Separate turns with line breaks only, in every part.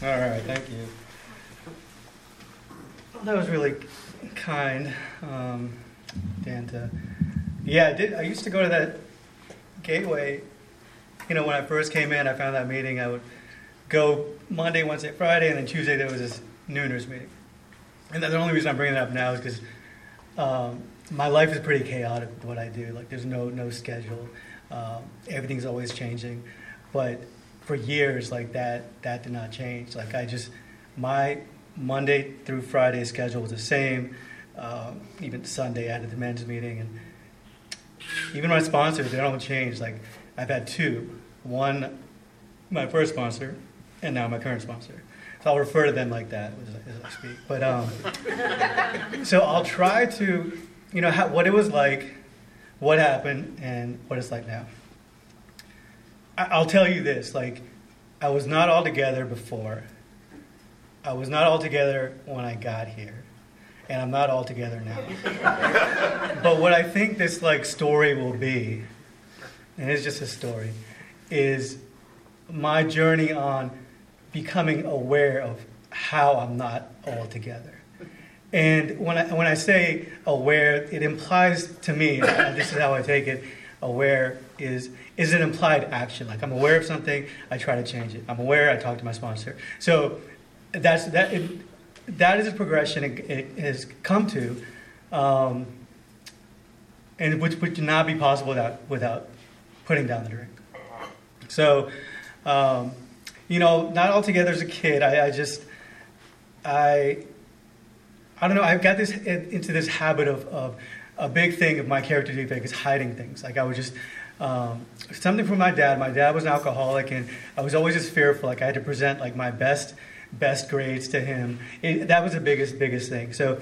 All right, thank you. Well, that was really kind, um, Danta. Yeah, I did. I used to go to that gateway. You know, when I first came in, I found that meeting. I would go Monday, Wednesday, Friday, and then Tuesday there was this nooners meeting. And the only reason I'm bringing it up now is because um, my life is pretty chaotic with what I do. Like, there's no no schedule. Um, everything's always changing. But for years, like that, that did not change. Like I just, my Monday through Friday schedule was the same. Um, even Sunday, I had the men's meeting, and even my sponsors, they don't change. Like I've had two. One, my first sponsor, and now my current sponsor. So I'll refer to them like that as, as I speak. But um, so I'll try to, you know, how, what it was like, what happened, and what it's like now. I, will tell you this: like, I was not all together before. I was not all together when I got here, and I'm not all together now. but what I think this like story will be, and it's just a story, is my journey on becoming aware of how I'm not all together. And when I, when I say aware, it implies to me, this is how I take it, aware is, is an implied action. Like I'm aware of something, I try to change it. I'm aware, I talk to my sponsor. So that's, that, it, that is a progression it, it has come to, um, and which would not be possible without, without putting down the drink. So, um, you know, not altogether as a kid. I, I just, I, I don't know. I've got this into this habit of, of a big thing of my character defect is hiding things. Like I was just um, something from my dad. My dad was an alcoholic, and I was always just fearful. Like I had to present like my best best grades to him. It, that was the biggest biggest thing. So,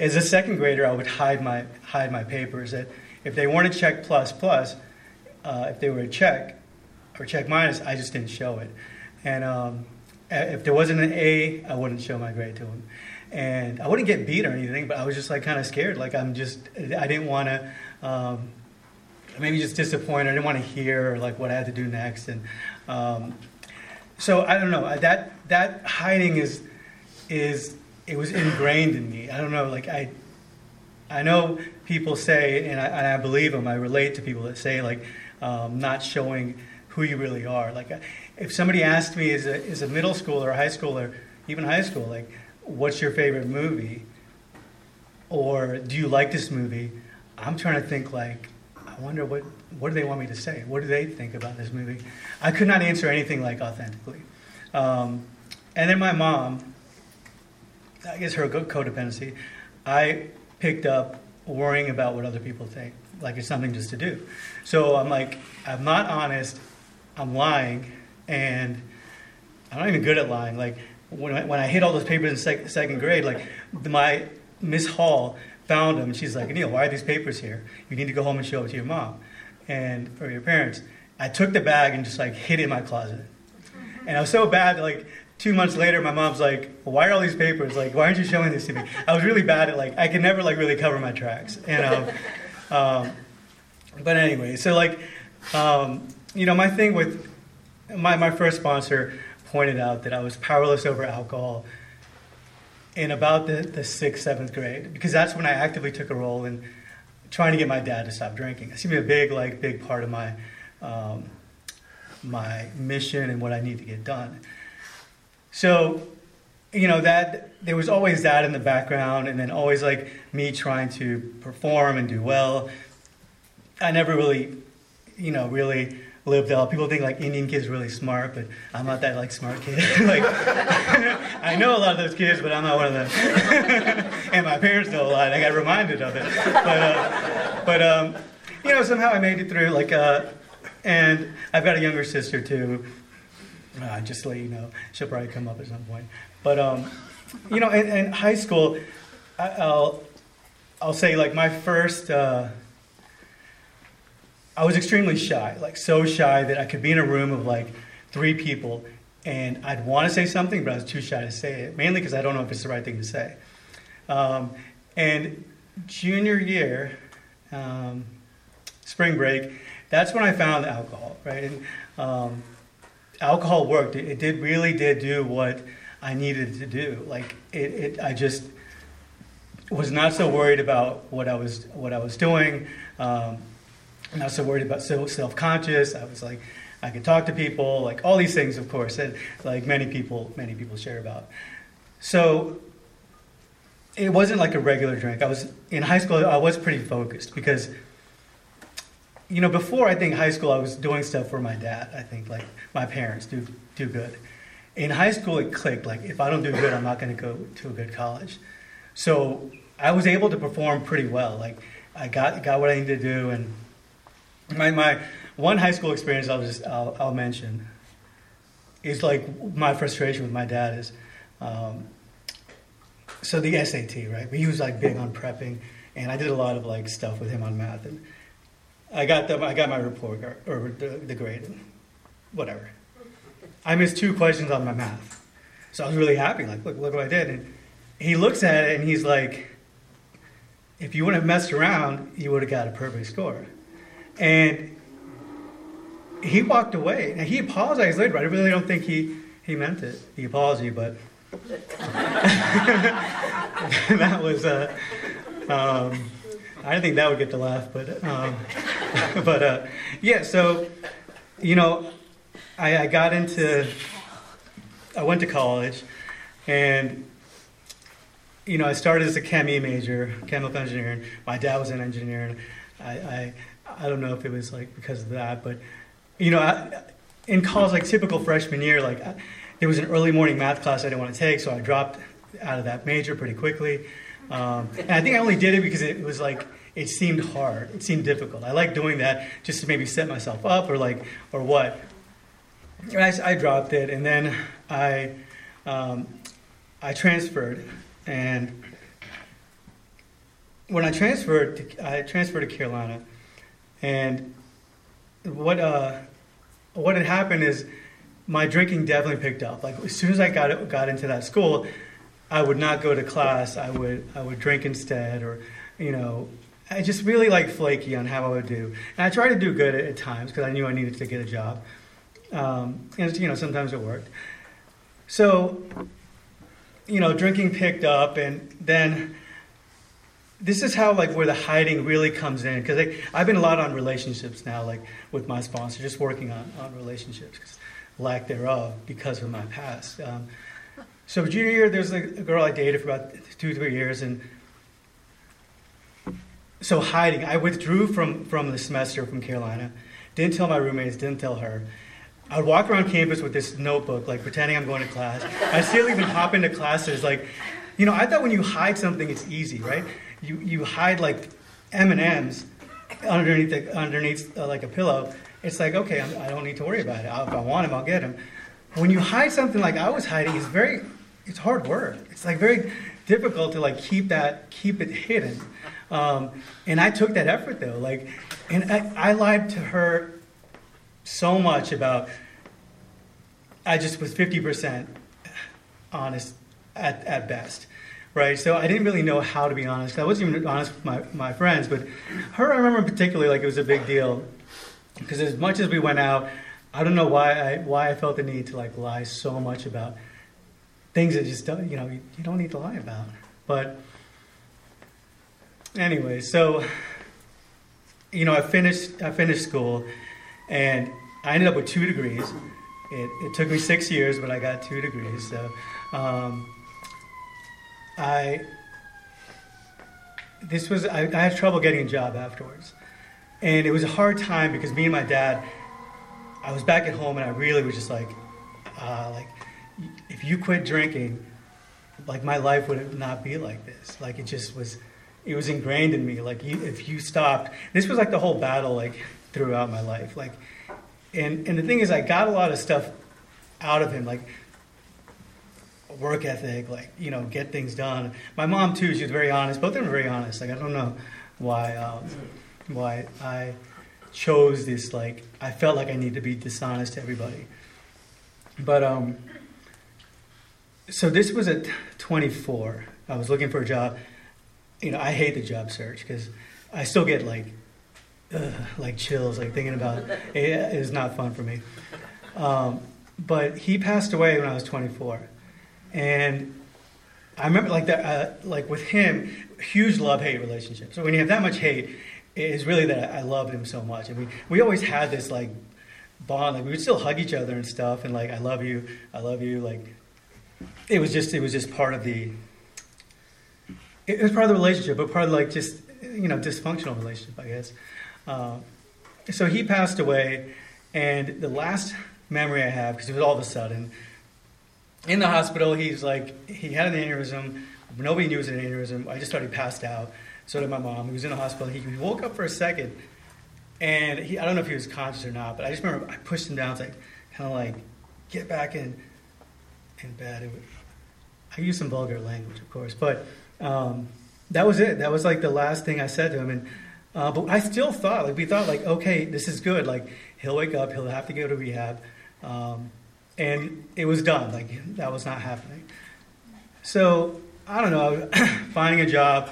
as a second grader, I would hide my hide my papers. That if they weren't a check plus plus, uh, if they were a check or check minus, I just didn't show it. And um, if there wasn't an A, I wouldn't show my grade to him. And I wouldn't get beat or anything, but I was just like kind of scared. Like I'm just, I didn't want to, um, maybe just disappointed. I didn't want to hear like what I had to do next. And um, so I don't know. That that hiding is is it was ingrained in me. I don't know. Like I I know people say, and I, and I believe them. I relate to people that say like um, not showing who you really are. Like if somebody asked me as a, as a middle schooler or high schooler, even high school, like, what's your favorite movie? Or do you like this movie? I'm trying to think like, I wonder what, what do they want me to say? What do they think about this movie? I could not answer anything like authentically. Um, and then my mom, I guess her codependency, I picked up worrying about what other people think, like it's something just to do. So I'm like, I'm not honest, I'm lying, and I'm not even good at lying. Like when I, when I hit all those papers in sec- second grade, like my Miss Hall found them, she's like, Neil, why are these papers here? You need to go home and show it to your mom and or your parents. I took the bag and just like hid it in my closet, and I was so bad that like two months later, my mom's like, "Why are all these papers? Like, why aren't you showing this to me?" I was really bad at like I could never like really cover my tracks, and um, um, but anyway, so like um, you know, my thing with my, my first sponsor pointed out that I was powerless over alcohol in about the, the sixth, seventh grade, because that's when I actively took a role in trying to get my dad to stop drinking. It seemed to be a big, like, big part of my, um, my mission and what I need to get done. So, you know, that there was always that in the background, and then always like me trying to perform and do well. I never really, you know, really lived out. People think like Indian kids are really smart, but I'm not that like smart kid. like I know a lot of those kids, but I'm not one of them. and my parents know a lot. I got reminded of it. But uh, but um, you know somehow I made it through. Like uh, and I've got a younger sister too. Uh, just to let you know, she'll probably come up at some point. But um, you know, in, in high school, I, will I'll say like my first. I was extremely shy, like so shy that I could be in a room of like three people and I'd want to say something, but I was too shy to say it, mainly because I don't know if it's the right thing to say. Um, and junior year, um, spring break, that's when I found alcohol, right? And, um, alcohol worked. It, it did really did do what I needed to do. Like it, it, I just was not so worried about what I was what I was doing. Um, not so worried about so self conscious. I was like, I could talk to people, like all these things, of course, that like many people many people share about. So it wasn't like a regular drink. I was in high school. I was pretty focused because, you know, before I think high school, I was doing stuff for my dad. I think like my parents do do good. In high school, it clicked. Like if I don't do good, I'm not going to go to a good college. So I was able to perform pretty well. Like I got got what I needed to do, and my my one high school experience I'll just I'll, I'll mention is like my frustration with my dad is. Um, so the SAT, right? He was like big on prepping, and I did a lot of like stuff with him on math, and I got the I got my report or, or the, the grade, whatever. I missed two questions on my math, so I was really happy. Like, look, look what I did. And he looks at it and he's like, if you wouldn't have messed around, you would have got a perfect score. And he walked away. Now he apologized later, but I really don't think he he meant it. The apology, but that was, uh, um, I didn't think that would get the laugh, but, um, but uh, yeah. So, you know, I, I got into, I went to college, and you know, I started as a ChemE major, chemical engineering. My dad was an engineer, and I, I, I don't know if it was like because of that, but you know, I, in college, like typical freshman year, like. I, there was an early morning math class I didn't want to take, so I dropped out of that major pretty quickly. Um, and I think I only did it because it was like it seemed hard, it seemed difficult. I like doing that just to maybe set myself up or like or what. I, I, dropped it, and then I um, I transferred, and when I transferred, to, I transferred to Carolina, and what uh, what had happened is my drinking definitely picked up. Like as soon as I got got into that school, I would not go to class. I would I would drink instead, or you know, I just really like flaky on how I would do. And I tried to do good at, at times because I knew I needed to get a job. Um, and you know, sometimes it worked. So, you know, drinking picked up, and then this is how like where the hiding really comes in because I've been a lot on relationships now, like with my sponsor, just working on on relationships lack thereof because of my past. Um, so junior year, there's a, a girl I dated for about two, three years, and so hiding. I withdrew from from the semester from Carolina. Didn't tell my roommates. Didn't tell her. I would walk around campus with this notebook, like pretending I'm going to class. I still even hop into classes, like, you know. I thought when you hide something, it's easy, right? You you hide like M and M's underneath the, underneath uh, like a pillow, it's like, okay, I'm, I do not need to worry about it. I'll, if I want him, I'll get him. When you hide something like I was hiding, it's very, it's hard work. It's like very difficult to like keep that, keep it hidden. Um, and I took that effort though, like, and I, I lied to her so much about. I just was fifty percent honest at, at best right? So I didn't really know how to be honest. I wasn't even honest with my, my friends, but her, I remember particularly like it was a big deal because as much as we went out, I don't know why I why I felt the need to like lie so much about things that just don't you know you, you don't need to lie about. But anyway, so you know I finished I finished school, and I ended up with two degrees. It, it took me six years, but I got two degrees. So um, I this was I, I had trouble getting a job afterwards. And it was a hard time because me and my dad, I was back at home and I really was just like, uh, like, if you quit drinking, like my life would not be like this. Like it just was, it was ingrained in me. Like you, if you stopped, this was like the whole battle like throughout my life. Like, and and the thing is, I got a lot of stuff out of him, like work ethic, like you know, get things done. My mom too, she was very honest. Both of them were very honest. Like I don't know why. Um, why I chose this. Like I felt like I needed to be dishonest to everybody. But um, so this was at 24. I was looking for a job. You know, I hate the job search because I still get like, uh, like chills, like thinking about it. It is not fun for me. Um, but he passed away when I was 24, and I remember like that, uh, like with him, huge love hate relationship. So when you have that much hate, it's really that I loved him so much, and we we always had this like bond. Like we would still hug each other and stuff, and like I love you, I love you. Like it was just it was just part of the. It was part of the relationship, but part of like just you know dysfunctional relationship, I guess. Uh, so he passed away, and the last memory I have because it was all of a sudden in the hospital. He's like he had an aneurysm. Nobody knew it was an aneurysm. I just thought he passed out. So did my mom. He was in the hospital. He, woke up for a second, and he, I don't know if he was conscious or not, but I just remember I pushed him down. It's like kind of like get back in in bed. It, was, I used some vulgar language, of course, but um, that was it. That was like the last thing I said to him. And uh, but I still thought, like we thought, like okay, this is good. Like he'll wake up, he'll have to go to rehab, um, and it was done. Like that was not happening. So I don't know, finding a job.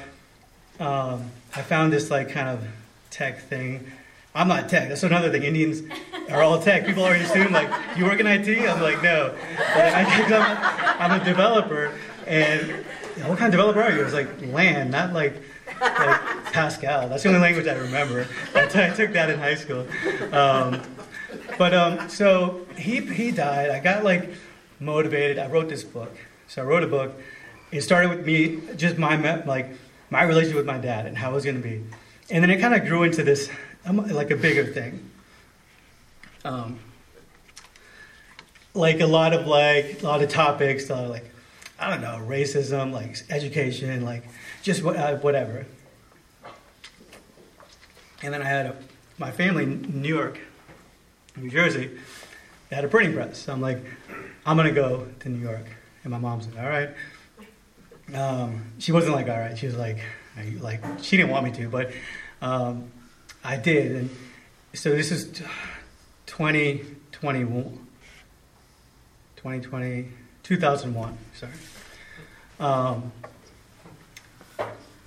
Um, I found this like kind of tech thing. I'm not tech. That's another thing. Indians are all tech. People are already assume like you work in IT. I'm like no. But I I'm a developer, and what kind of developer are you? It was like land, not like like Pascal. That's the only language I remember. I, t- I took that in high school. Um, but um, so he he died. I got like motivated. I wrote this book. So I wrote a book. It started with me, just my like my relationship with my dad and how it was going to be, and then it kind of grew into this um, like a bigger thing. Um, like a lot of like a lot of topics, a lot of like I don't know, racism, like education, like just uh, whatever. And then I had a, my family in New York, New Jersey, they had a printing press. So I'm like, I'm gonna go to New York. And my mom's like, all right. Um, she wasn't like, all right. She was like, like she didn't want me to, but um, I did. And so this is 2021, 2020, 2001. Sorry. Um,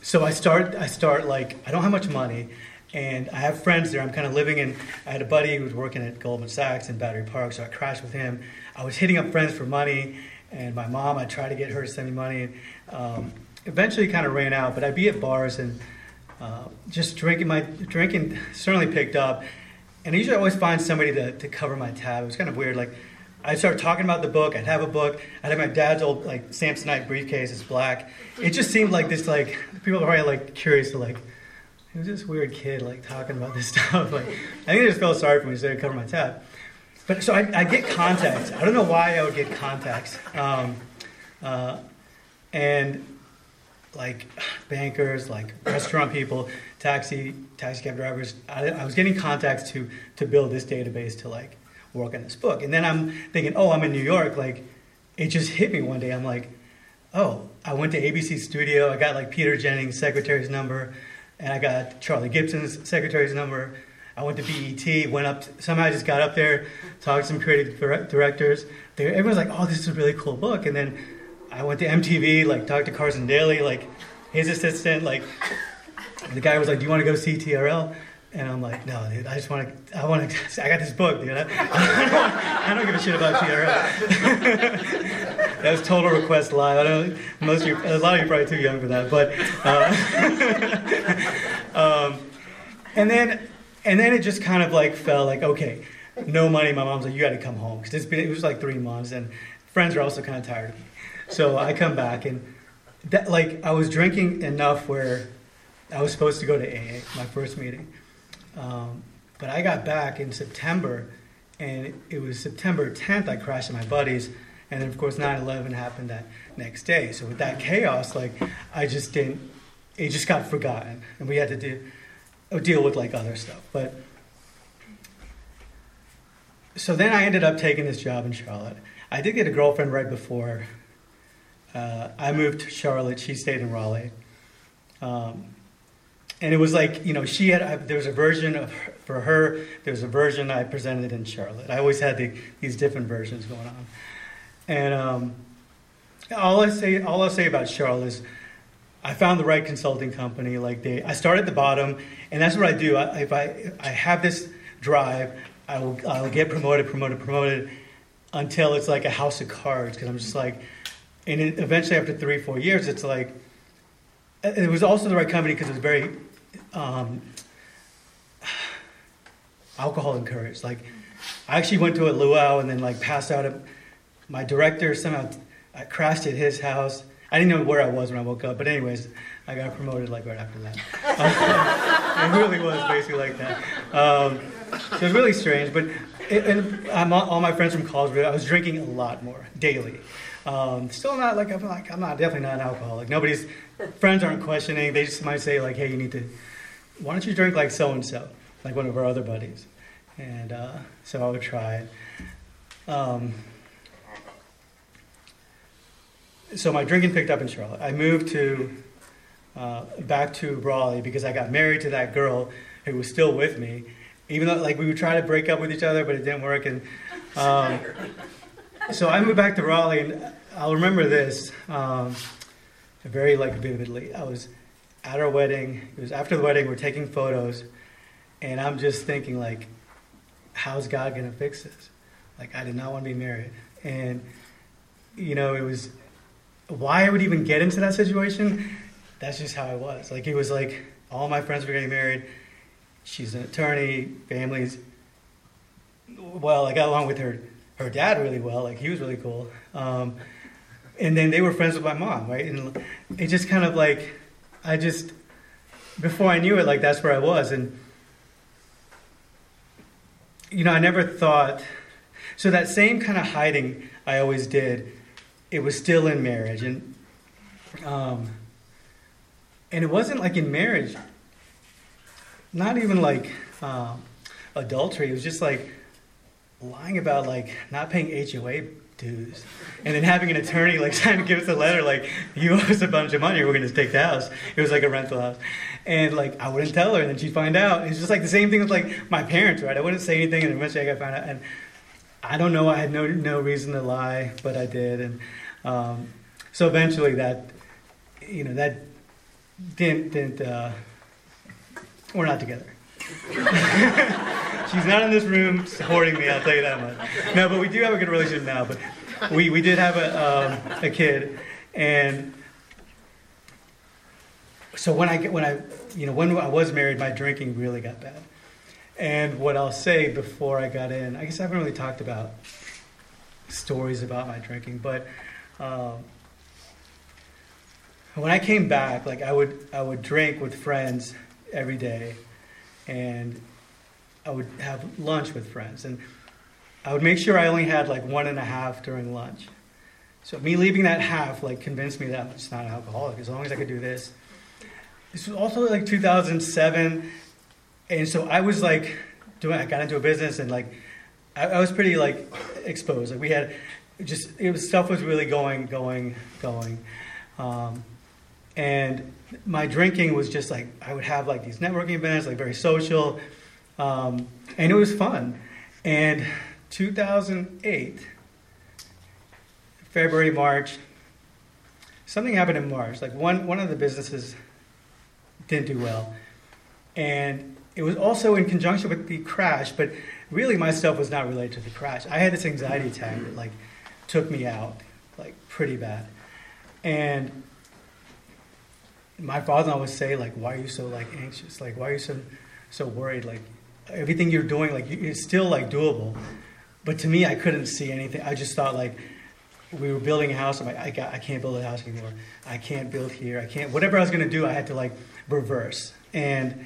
so I start. I start like I don't have much money, and I have friends there. I'm kind of living in. I had a buddy who was working at Goldman Sachs in Battery Park, so I crashed with him. I was hitting up friends for money, and my mom. I tried to get her to send me money. Um, eventually, kind of ran out. But I'd be at bars and uh, just drinking. My drinking certainly picked up, and I usually always find somebody to, to cover my tab. It was kind of weird. Like I'd start talking about the book. I'd have a book. I'd have my dad's old like Samsonite briefcase. It's black. It just seemed like this like people are probably like curious to like who's this weird kid like talking about this stuff. Like I think he just felt sorry for me, so they cover my tab. But so I, I get contacts. I don't know why I would get contacts. Um, uh, and like bankers, like restaurant people, taxi taxi cab drivers. I, I was getting contacts to to build this database to like work on this book. And then I'm thinking, oh, I'm in New York. Like, it just hit me one day. I'm like, oh, I went to ABC Studio. I got like Peter Jennings' secretary's number, and I got Charlie Gibson's secretary's number. I went to BET, went up, to, somehow I just got up there, talked to some creative directors. They, everyone's like, oh, this is a really cool book. And then I went to MTV, like, talked to Carson Daly, like, his assistant, like, the guy was like, do you want to go see TRL? And I'm like, no, dude, I just want to, I want to, I got this book, dude. I, I, don't, give a shit about TRL. that was total request live. I don't, most of you, a lot of you probably too young for that, but, uh, um, and then, and then it just kind of like felt like, okay, no money. My mom's like, you got to come home. Cause it's been, it was like three months and friends are also kind of tired of me. So I come back and that, like, I was drinking enough where I was supposed to go to AA, my first meeting. Um, but I got back in September, and it was September 10th. I crashed with my buddies, and then of course 9/11 happened that next day. So with that chaos, like I just didn't. It just got forgotten, and we had to do deal with like other stuff. But so then I ended up taking this job in Charlotte. I did get a girlfriend right before uh, I moved to Charlotte. She stayed in Raleigh. Um, and it was like you know she had I, there was a version of for her there was a version I presented in Charlotte. I always had the, these different versions going on, and um, all I say all I say about Charlotte is I found the right consulting company. Like they, I start at the bottom, and that's what I do. I, if I I have this drive, I will I'll get promoted, promoted, promoted, until it's like a house of cards because I'm just like, and it, eventually after three, four years, it's like, it was also the right company because it was very um, alcohol encouraged. Like, I actually went to a luau and then like passed out. At, my director somehow I crashed at his house. I didn't know where I was when I woke up, but anyways, I got promoted like right after that. it really was basically like that. Um, so it was really strange, but it, and I'm, all my friends from college, I was drinking a lot more daily. Um, still not like I'm like I'm not definitely not an alcoholic. Nobody's friends aren't questioning. They just might say like, hey, you need to. Why don't you drink like so and so, like one of our other buddies? And uh, so I would try it. Um, so my drinking picked up in Charlotte. I moved to uh, back to Raleigh because I got married to that girl who was still with me, even though like we would try to break up with each other, but it didn't work. And um, so I moved back to Raleigh, and I'll remember this um, very like vividly. I was at our wedding. It was after the wedding. We're taking photos, and I'm just thinking like, how's God gonna fix this? Like I did not want to be married, and you know it was why I would even get into that situation, that's just how I was. Like it was like all my friends were getting married. She's an attorney, families. Well, I got along with her her dad really well. Like he was really cool. Um, and then they were friends with my mom, right? And it just kind of like I just before I knew it, like that's where I was. And you know, I never thought so that same kind of hiding I always did it was still in marriage, and um, and it wasn't like in marriage. Not even like um, adultery. It was just like lying about like not paying HOA dues, and then having an attorney like to give us a letter like you owe us a bunch of money, we're to take the house. It was like a rental house, and like I wouldn't tell her, and then she'd find out. It's just like the same thing with like my parents, right? I wouldn't say anything, and eventually I got found out, and I don't know. I had no no reason to lie, but I did, and um, so eventually that you know that didn't didn't. Uh, we're not together. She's not in this room supporting me. I'll tell you that much. No, but we do have a good relationship now. But we we did have a um, a kid, and so when I when I you know when I was married, my drinking really got bad. And what I'll say before I got in, I guess I haven't really talked about stories about my drinking, but um, when I came back, like I would I would drink with friends every day, and I would have lunch with friends, and I would make sure I only had like one and a half during lunch. So me leaving that half like convinced me that I'm just not an alcoholic as long as I could do this. This was also like 2007 and so I was like doing. I got into a business and like I, I was pretty like exposed. Like we had just it was stuff was really going, going, going, um, and my drinking was just like I would have like these networking events, like very social, um, and it was fun. And 2008, February, March, something happened in March. Like one one of the businesses didn't do well, and it was also in conjunction with the crash, but really my stuff was not related to the crash. I had this anxiety attack that like took me out, like pretty bad. And my father would say, like, why are you so like anxious? Like, why are you so so worried? Like everything you're doing, like it's still like doable. But to me, I couldn't see anything. I just thought like we were building a house. I'm like, I, got, I can't build a house anymore. I can't build here. I can't. Whatever I was gonna do, I had to like reverse. And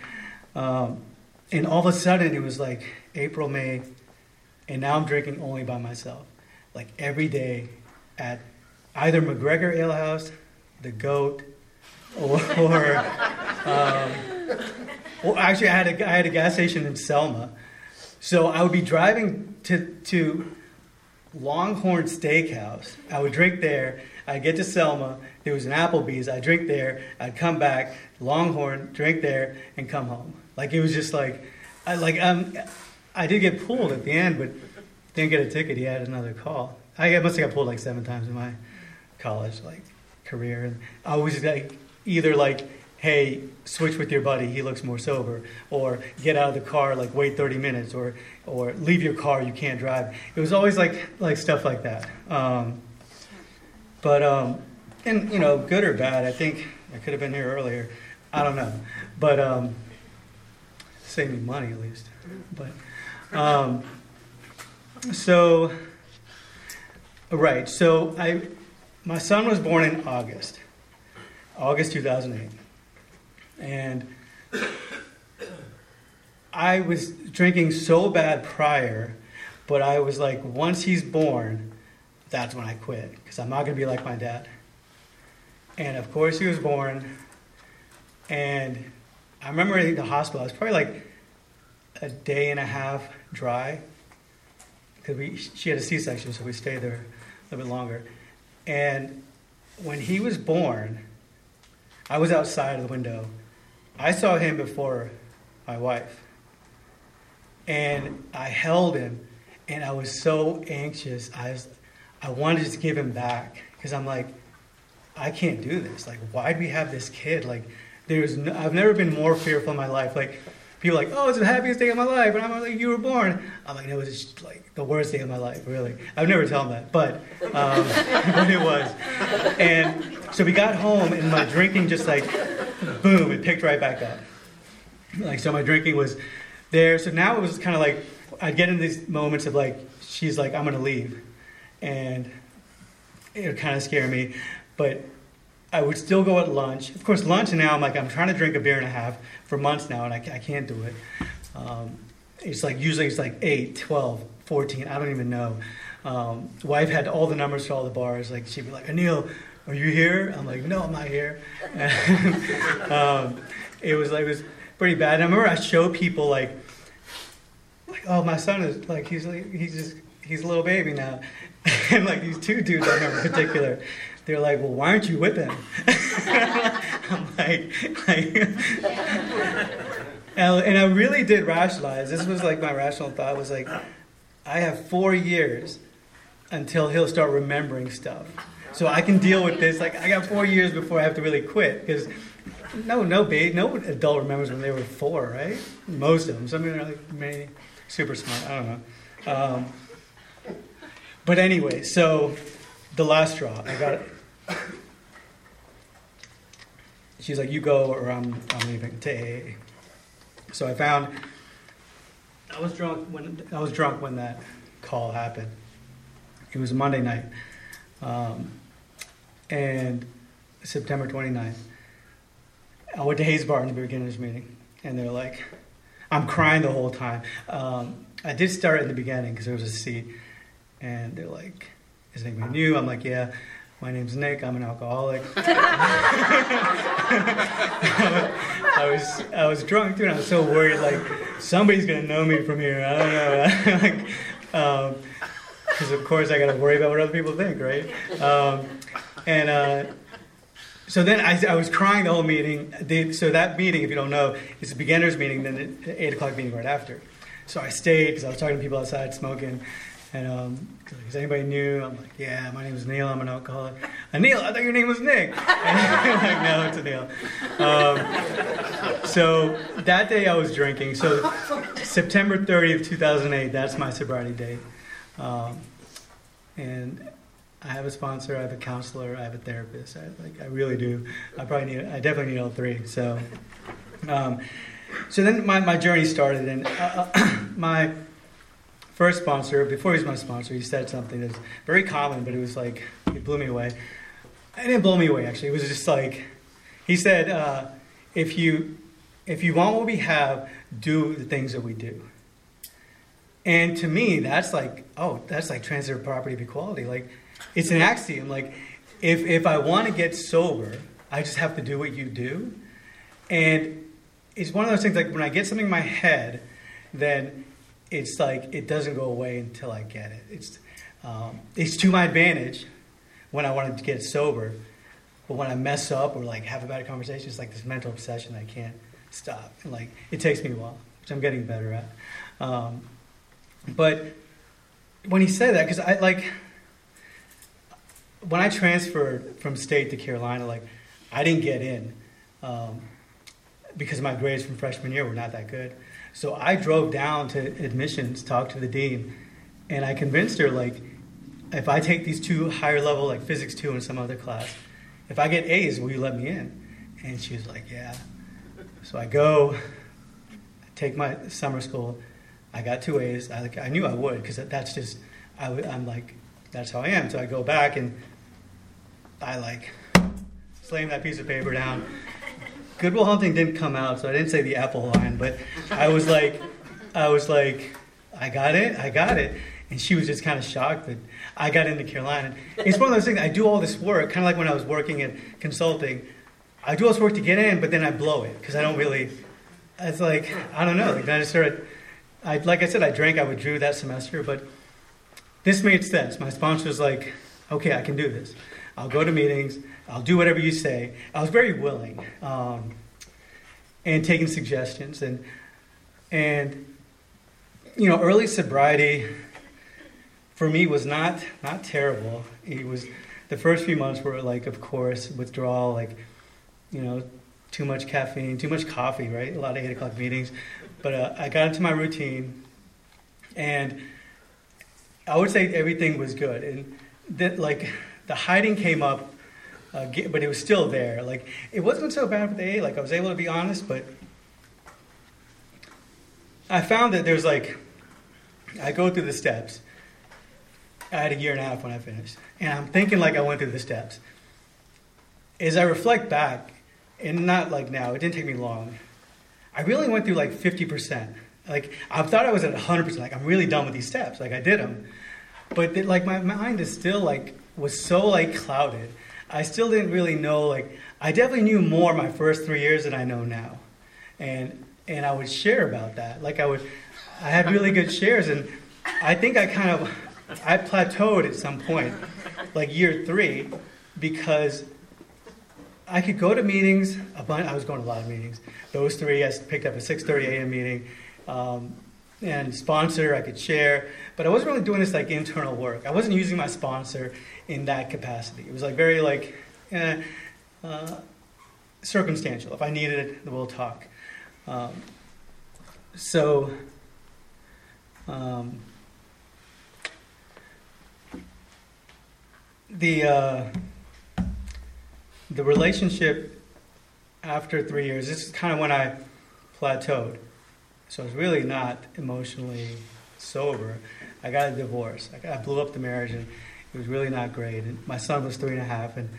um, and all of a sudden, it was like April, May, and now I'm drinking only by myself. Like every day at either McGregor Ale House, The Goat, or, um, or actually, I had, a, I had a gas station in Selma. So I would be driving to, to Longhorn Steakhouse. I would drink there. I'd get to Selma. There was an Applebee's. I'd drink there. I'd come back, Longhorn, drink there, and come home. Like it was just like, I like um, I did get pulled at the end, but didn't get a ticket. He had another call. I must have got pulled like seven times in my college like career, and I was like either like hey, switch with your buddy, he looks more sober, or get out of the car, like wait 30 minutes, or or leave your car, you can't drive. It was always like like stuff like that. Um, but um, and you know, good or bad, I think I could have been here earlier. I don't know, but um, save me money at least. But um, so right, so I my son was born in August, August 2008. And I was drinking so bad prior, but I was like, once he's born, that's when I quit, because I'm not going to be like my dad. And of course, he was born, and I remember in the hospital, I was probably like a day and a half dry, because we she had a C-section, so we stayed there a little bit longer. And when he was born, I was outside of the window I saw him before my wife. And I held him and I was so anxious. I was I wanted to give him back because I'm like I can't do this. Like why do we have this kid? Like there's no, I've never been more fearful in my life. Like people like, "Oh, it's the happiest day of my life." And I'm like, "You were born." I'm like, "No, it was just like the worst day of my life, really." I've never tell them that, but um, but it was. And so we got home and my drinking just like boom, it picked right back up. Like, so my drinking was there. So now it was kind of like, I'd get in these moments of like, she's like, I'm to leave. And it would kind of scare me. But I would still go at lunch. Of course, lunch now, I'm like, I'm trying to drink a beer and a half for months now, and I, I can't do it. Um, it's like, usually it's like 8, 12, 14, I don't even know. Um, wife had all the numbers for all the bars. Like, she'd be like, Anil, are you here? I'm like, no, I'm not here. um, it was like, it was pretty bad. And I remember I showed people like, like, oh, my son is like, he's like, he's just, he's a little baby now. and like these two dudes I remember in particular, they're like, well, why aren't you with him? I'm like, like and I really did rationalize. This was like my rational thought was like, I have four years until he'll start remembering stuff so I can deal with this. Like I got four years before I have to really quit because no, no babe, no adult remembers when they were four, right? Most of them. Some of them are like maybe super smart. I don't know. Um, but anyway, so the last straw, I got it. She's like, "You go, or I'm I'm leaving." To So I found I was drunk when I was drunk when that call happened. It was a Monday night. Um, and September 29th. I went to Hayes Barton the beginner's meeting, and they're like, I'm crying the whole time. Um, I did start in the beginning because there was a seat, and they're like, Is anybody new? I'm like, Yeah, my name's Nick. I'm an alcoholic. I was I was drunk too, and I was so worried like somebody's gonna know me from here. I don't know, like, because um, of course I gotta worry about what other people think, right? Um, and uh, so then I, I, was crying the whole meeting. They, so that meeting, if you don't know, is a beginner's meeting, then the 8 o'clock meeting right after. So I stayed because I was talking to people outside smoking. And um, is anybody new? I'm like, yeah, my name is Neil. I'm an alcoholic. Neil, I thought your name was Nick. And like, no, it's Anil. Um, so that day I was drinking. So September 30th, 2008, that's my sobriety date. Um, and I have a sponsor, I have a counselor, I have a therapist. I like I really do. I probably need I definitely need all three. So um, so then my, my journey started and uh, uh my first sponsor, before he was my sponsor, he said something that's very common, but it was like it blew me away. It didn't blow me away actually. It was just like he said, uh, if you if you want what we have, do the things that we do. And to me, that's like, oh, that's like transitive property of equality. Like it's an axiom. Like, if, if I want to get sober, I just have to do what you do. And it's one of those things like when I get something in my head, then it's like it doesn't go away until I get it. It's, um, it's to my advantage when I want to get sober. But when I mess up or like have a bad conversation, it's like this mental obsession I can't stop. And like it takes me a while, which I'm getting better at. Um, but when he said that, because I like when I transferred from state to Carolina, like I didn't get in um, because my grades from freshman year were not that good. So I drove down to admissions, talked to the dean, and I convinced her like, if I take these two higher level like physics two and some other class, if I get A's, will you let me in? And she was like, yeah. So I go, take my summer school. I got two A's. I, like, I knew I would because that's just I, am like that's how I am. So I go back and I like slam that piece of paper down. Good Will Hunting didn't come out, so I didn't say the Apple line, but I was like, I was like, I got it, I got it. And she was just kind of shocked that I got into Carolina. It's one of those things, I do all this work, kind of like when I was working in consulting. I do all this work to get in, but then I blow it because I don't really, it's like, I don't know. Like, I just started, I, like I said, I drank, I withdrew that semester, but this made sense. My sponsor was like, okay, I can do this. I'll go to meetings. I'll do whatever you say. I was very willing um, and taking suggestions and and you know early sobriety for me was not not terrible. It was the first few months were like of course withdrawal like you know too much caffeine, too much coffee, right? A lot of eight o'clock meetings. But uh, I got into my routine and I would say everything was good and that like the hiding came up, uh, but it was still there. Like it wasn't so bad with the A. Like I was able to be honest, but I found that there's like I go through the steps. I had a year and a half when I finished, and I'm thinking like I went through the steps. As I reflect back, and not like now, it didn't take me long. I really went through like 50%. Like I thought I was at 100%. Like I'm really done with these steps. Like I did them, but like my mind is still like was so like clouded. I still didn't really know like I definitely knew more my first three years than I know now, and and I would share about that. Like I would, I had really good shares, and I think I kind of I plateaued at some point, like year three, because I could go to meetings. A bunch, I was going to a lot of meetings. Those three, I picked up a 6:30 a.m. meeting. Um, and sponsor, I could share, but I wasn't really doing this like internal work. I wasn't using my sponsor in that capacity. It was like very like eh, uh, circumstantial. If I needed it, we'll talk. Um, so. Um, the uh, the relationship after three years. This is kind of when I plateaued. So I was really not emotionally sober. I got a divorce. I, I blew up the marriage, and it was really not great. And my son was three and a half, and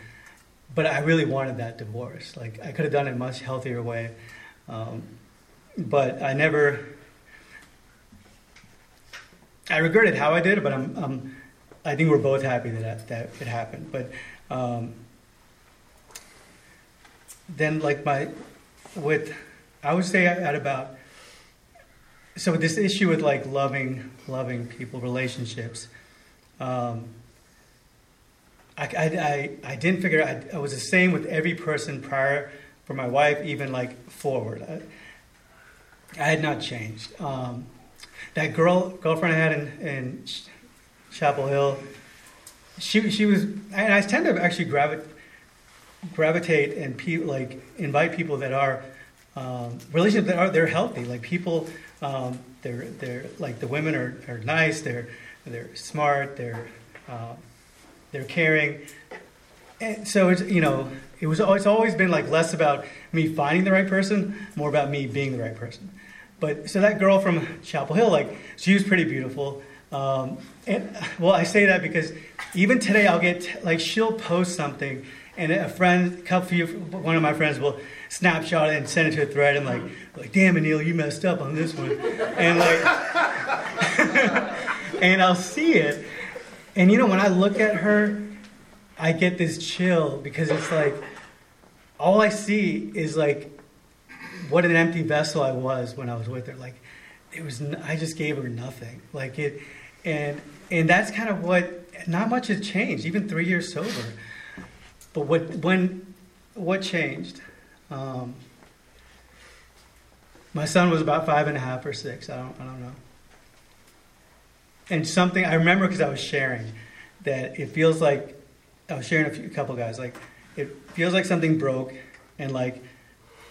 but I really wanted that divorce. Like I could have done it a much healthier way, um, but I never. I regretted how I did it, but I'm, I'm I think we're both happy that that it happened. But um, then, like my, with, I would say at about so this issue with like loving loving people relationships um, I, I, I, didn't figure I, I was the same with every person prior for my wife even like forward i, I had not changed um, that girl girlfriend i had in, in chapel hill she, she was and i tend to actually gravitate gravitate and pe- like invite people that are um, relationships that are they're healthy like people um, they're they're like the women are, are nice. They're they're smart. They're uh, they're caring. And so it's you know it was it's always been like less about me finding the right person, more about me being the right person. But so that girl from Chapel Hill, like she was pretty beautiful. Um, and well, I say that because even today I'll get like she'll post something, and a friend, a couple of one of my friends will snapshot it and send it to a thread and like, like damn Anil, you messed up on this one. And like and I'll see it. And you know, when I look at her, I get this chill because it's like all I see is like what an empty vessel I was when I was with her. Like it was I just gave her nothing. Like it and and that's kind of what not much has changed, even three years sober. But what when what changed? Um, my son was about five and a half or six. I don't, I don't know. And something I remember because I was sharing that it feels like I was sharing a, few, a couple guys like it feels like something broke and like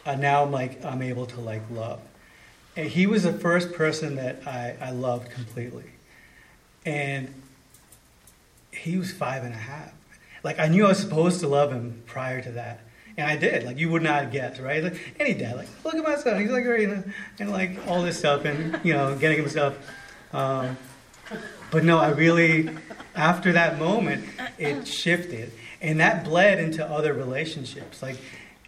uh, now I'm like I'm able to like love. And he was the first person that I, I loved completely. And he was five and a half. Like I knew I was supposed to love him prior to that. And I did. Like you would not guess, right? Like any dad, like look at my son. He's like great, and, like all this stuff, and you know, getting him stuff. Um, but no, I really, after that moment, it shifted, and that bled into other relationships. Like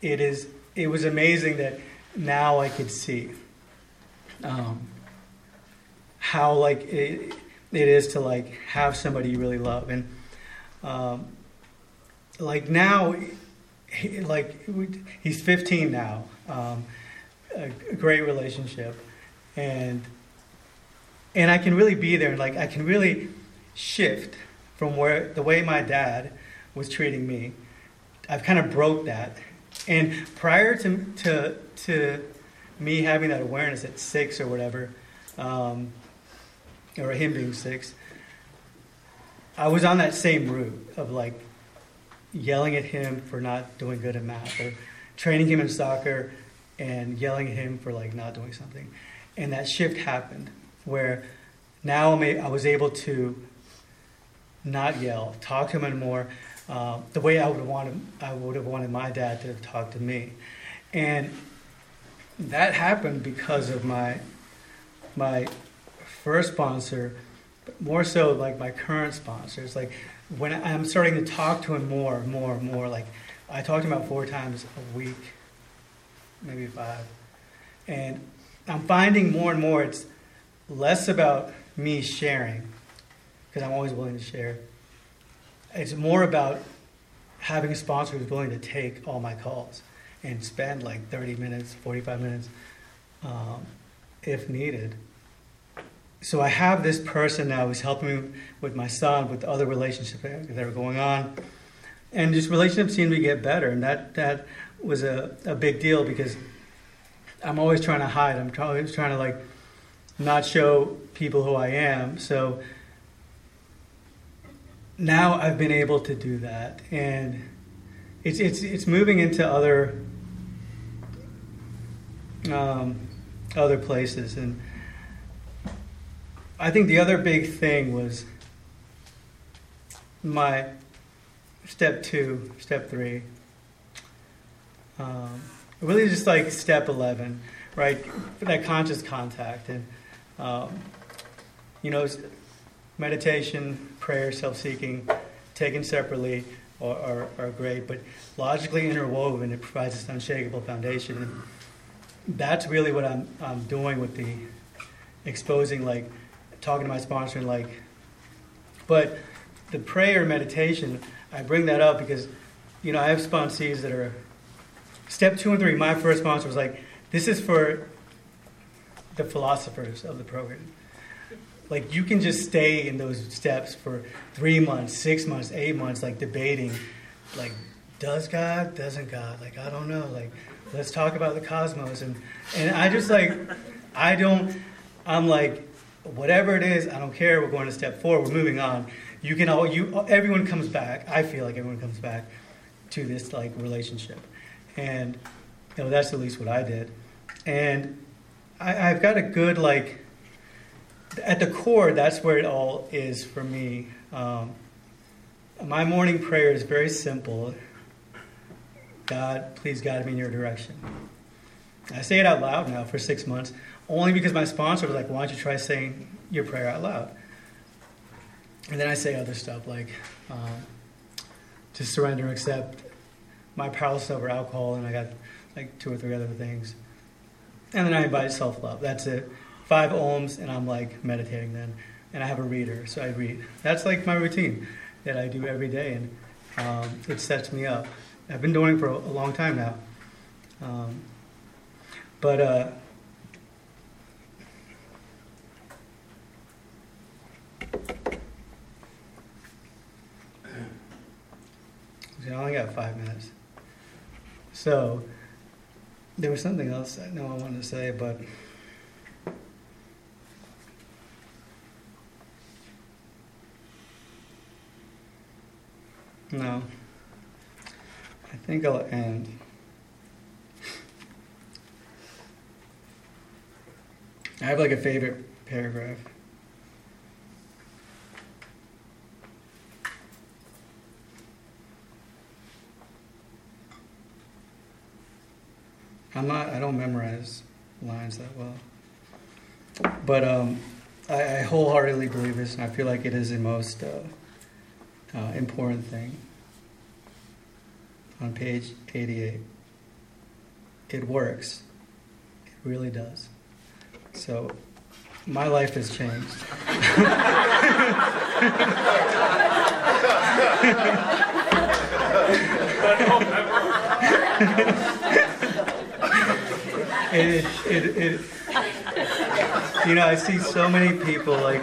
it is, it was amazing that now I could see um, how like it, it is to like have somebody you really love, and um, like now he, like he's 15 now, um, a, a great relationship, and and I can really be there, and like I can really shift from where the way my dad was treating me. I've kind of broke that, and prior to to to me having that awareness at six or whatever, um, or him being six, I was on that same route of like yelling at him for not doing good at math or training him in soccer and yelling at him for like not doing something. And that shift happened where now I was able to not yell, talk to him more uh, the way I would want I would have wanted my dad to have talked to me, and that happened because of my my first sponsor, more so like my current sponsors. Like when I'm starting to talk to him more, more, more, like I talk to him about four times a week, maybe five. And I'm finding more and more it's less about me sharing, because I'm always willing to share. It's more about having a sponsor who's willing to take all my calls and spend like 30 minutes, 45 minutes, um, if needed, so I have this person now who's helping me with my son, with other relationships that are going on. And just relationships seem to get better. And that, that was a, a big deal because I'm always trying to hide. I'm always trying to like not show people who I am. So now I've been able to do that. And it's, it's, it's moving into other, um, other places. And, I think the other big thing was my step two, step three. Um, really just like step 11, right? That conscious contact. And, um, you know, meditation, prayer, self seeking, taken separately are, are, are, great, but logically interwoven, it provides this unshakable foundation. And that's really what I'm, I'm doing with the exposing, like, talking to my sponsor and like, but the prayer meditation, I bring that up because, you know, I have sponsees that are step two and three. My first sponsor was like, this is for the philosophers of the program. Like you can just stay in those steps for three months, six months, eight months, like debating, like does God, doesn't God? Like I don't know. Like let's talk about the cosmos and and I just like I don't. I'm like whatever it is, I don't care. We're going to step four. We're moving on. You can all you everyone comes back. I feel like everyone comes back to this like relationship, and you know that's at least what I did. And I, I've got a good like at the core. That's where it all is for me. Um, my morning prayer is very simple. God, please guide me in your direction. I say it out loud now for six months only because my sponsor was like, why don't you try saying your prayer out loud? And then I say other stuff like um, to surrender and accept my paralysis over alcohol, and I got like two or three other things. And then I invite self love. That's it. Five ohms, and I'm like meditating then. And I have a reader, so I read. That's like my routine that I do every day, and um, it sets me up. I've been doing it for a, long time now. Um, but uh, I only got five minutes. So, there was something else I know I wanted to say, but no. I think I'll end. I have like a favorite paragraph. I'm not. I don't memorize lines that well, but um, I, I wholeheartedly believe this, and I feel like it is the most uh, uh, important thing. On page 88, it works. It really does. So, my life has changed. it, it, you know, I see so many people like,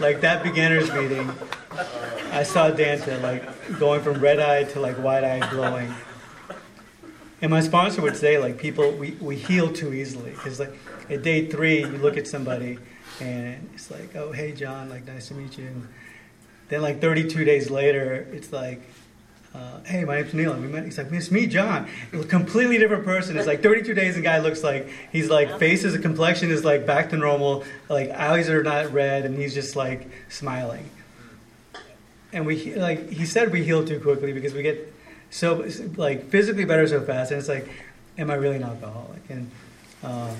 like that beginners meeting. I saw Danta like going from red eyed to like wide eyed glowing. And my sponsor would say like people we, we heal too easily because like at day three you look at somebody and it's like oh hey John like nice to meet you and then like 32 days later it's like uh, hey, my name's Neil. And we met. He's like, it's me, John. It was a completely different person. It's like 32 days, and guy looks like he's like faces, and complexion is like back to normal. Like eyes are not red, and he's just like smiling. And we like he said we heal too quickly because we get so like physically better so fast, and it's like, am I really an alcoholic? And um,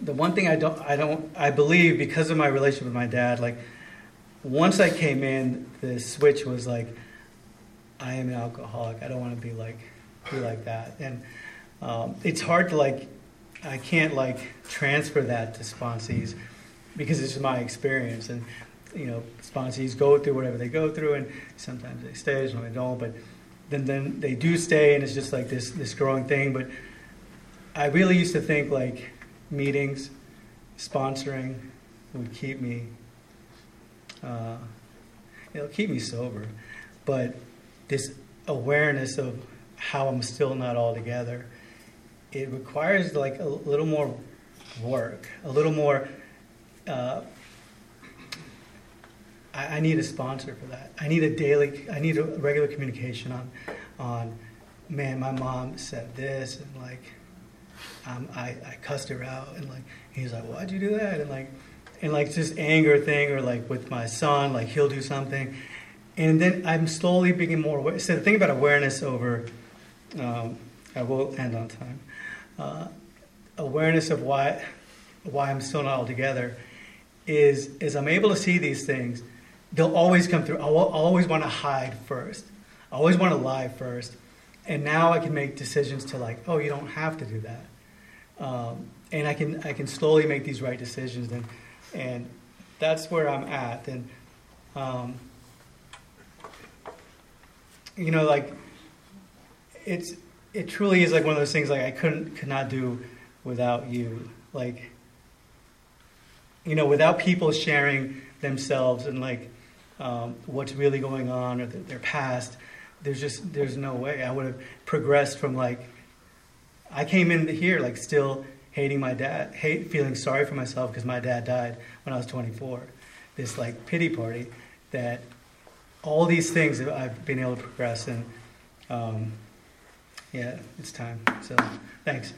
the one thing I don't, I don't, I believe because of my relationship with my dad, like once I came in, the switch was like I am an alcoholic. I don't want to be like be like that. And um, it's hard to like I can't like transfer that to sponsees because it's my experience. And you know, sponsees go through whatever they go through, and sometimes they stay, sometimes they don't. But then then they do stay, and it's just like this this growing thing. But I really used to think like meetings, sponsoring would keep me, uh, it'll keep me sober. But this awareness of how I'm still not all together, it requires like a little more work, a little more. Uh, I, I, need a sponsor for that. I need a daily. I need a regular communication on, on, man, my mom said this, and like, um, I I cussed her out, and like he's like, why'd you do that? And like, and like this anger thing, or like with my son, like he'll do something, and then I'm slowly becoming more aware. So the thing about awareness over, um, I will end on time. Uh, awareness of why, why I'm still not all together, is is I'm able to see these things. They'll always come through. I'll, I'll always want to hide first. I always want to lie first. And now I can make decisions to like, oh, you don't have to do that. Um, and I can I can slowly make these right decisions, and and that's where I'm at. And um, you know, like it's it truly is like one of those things like I couldn't could not do without you. Like you know, without people sharing themselves and like um, what's really going on or their past, there's just there's no way I would have progressed from like I came in here like still hating my dad, hate feeling sorry for myself because my dad died when I was 24. This like pity party that all these things I've been able to progress and um, yeah, it's time. So thanks.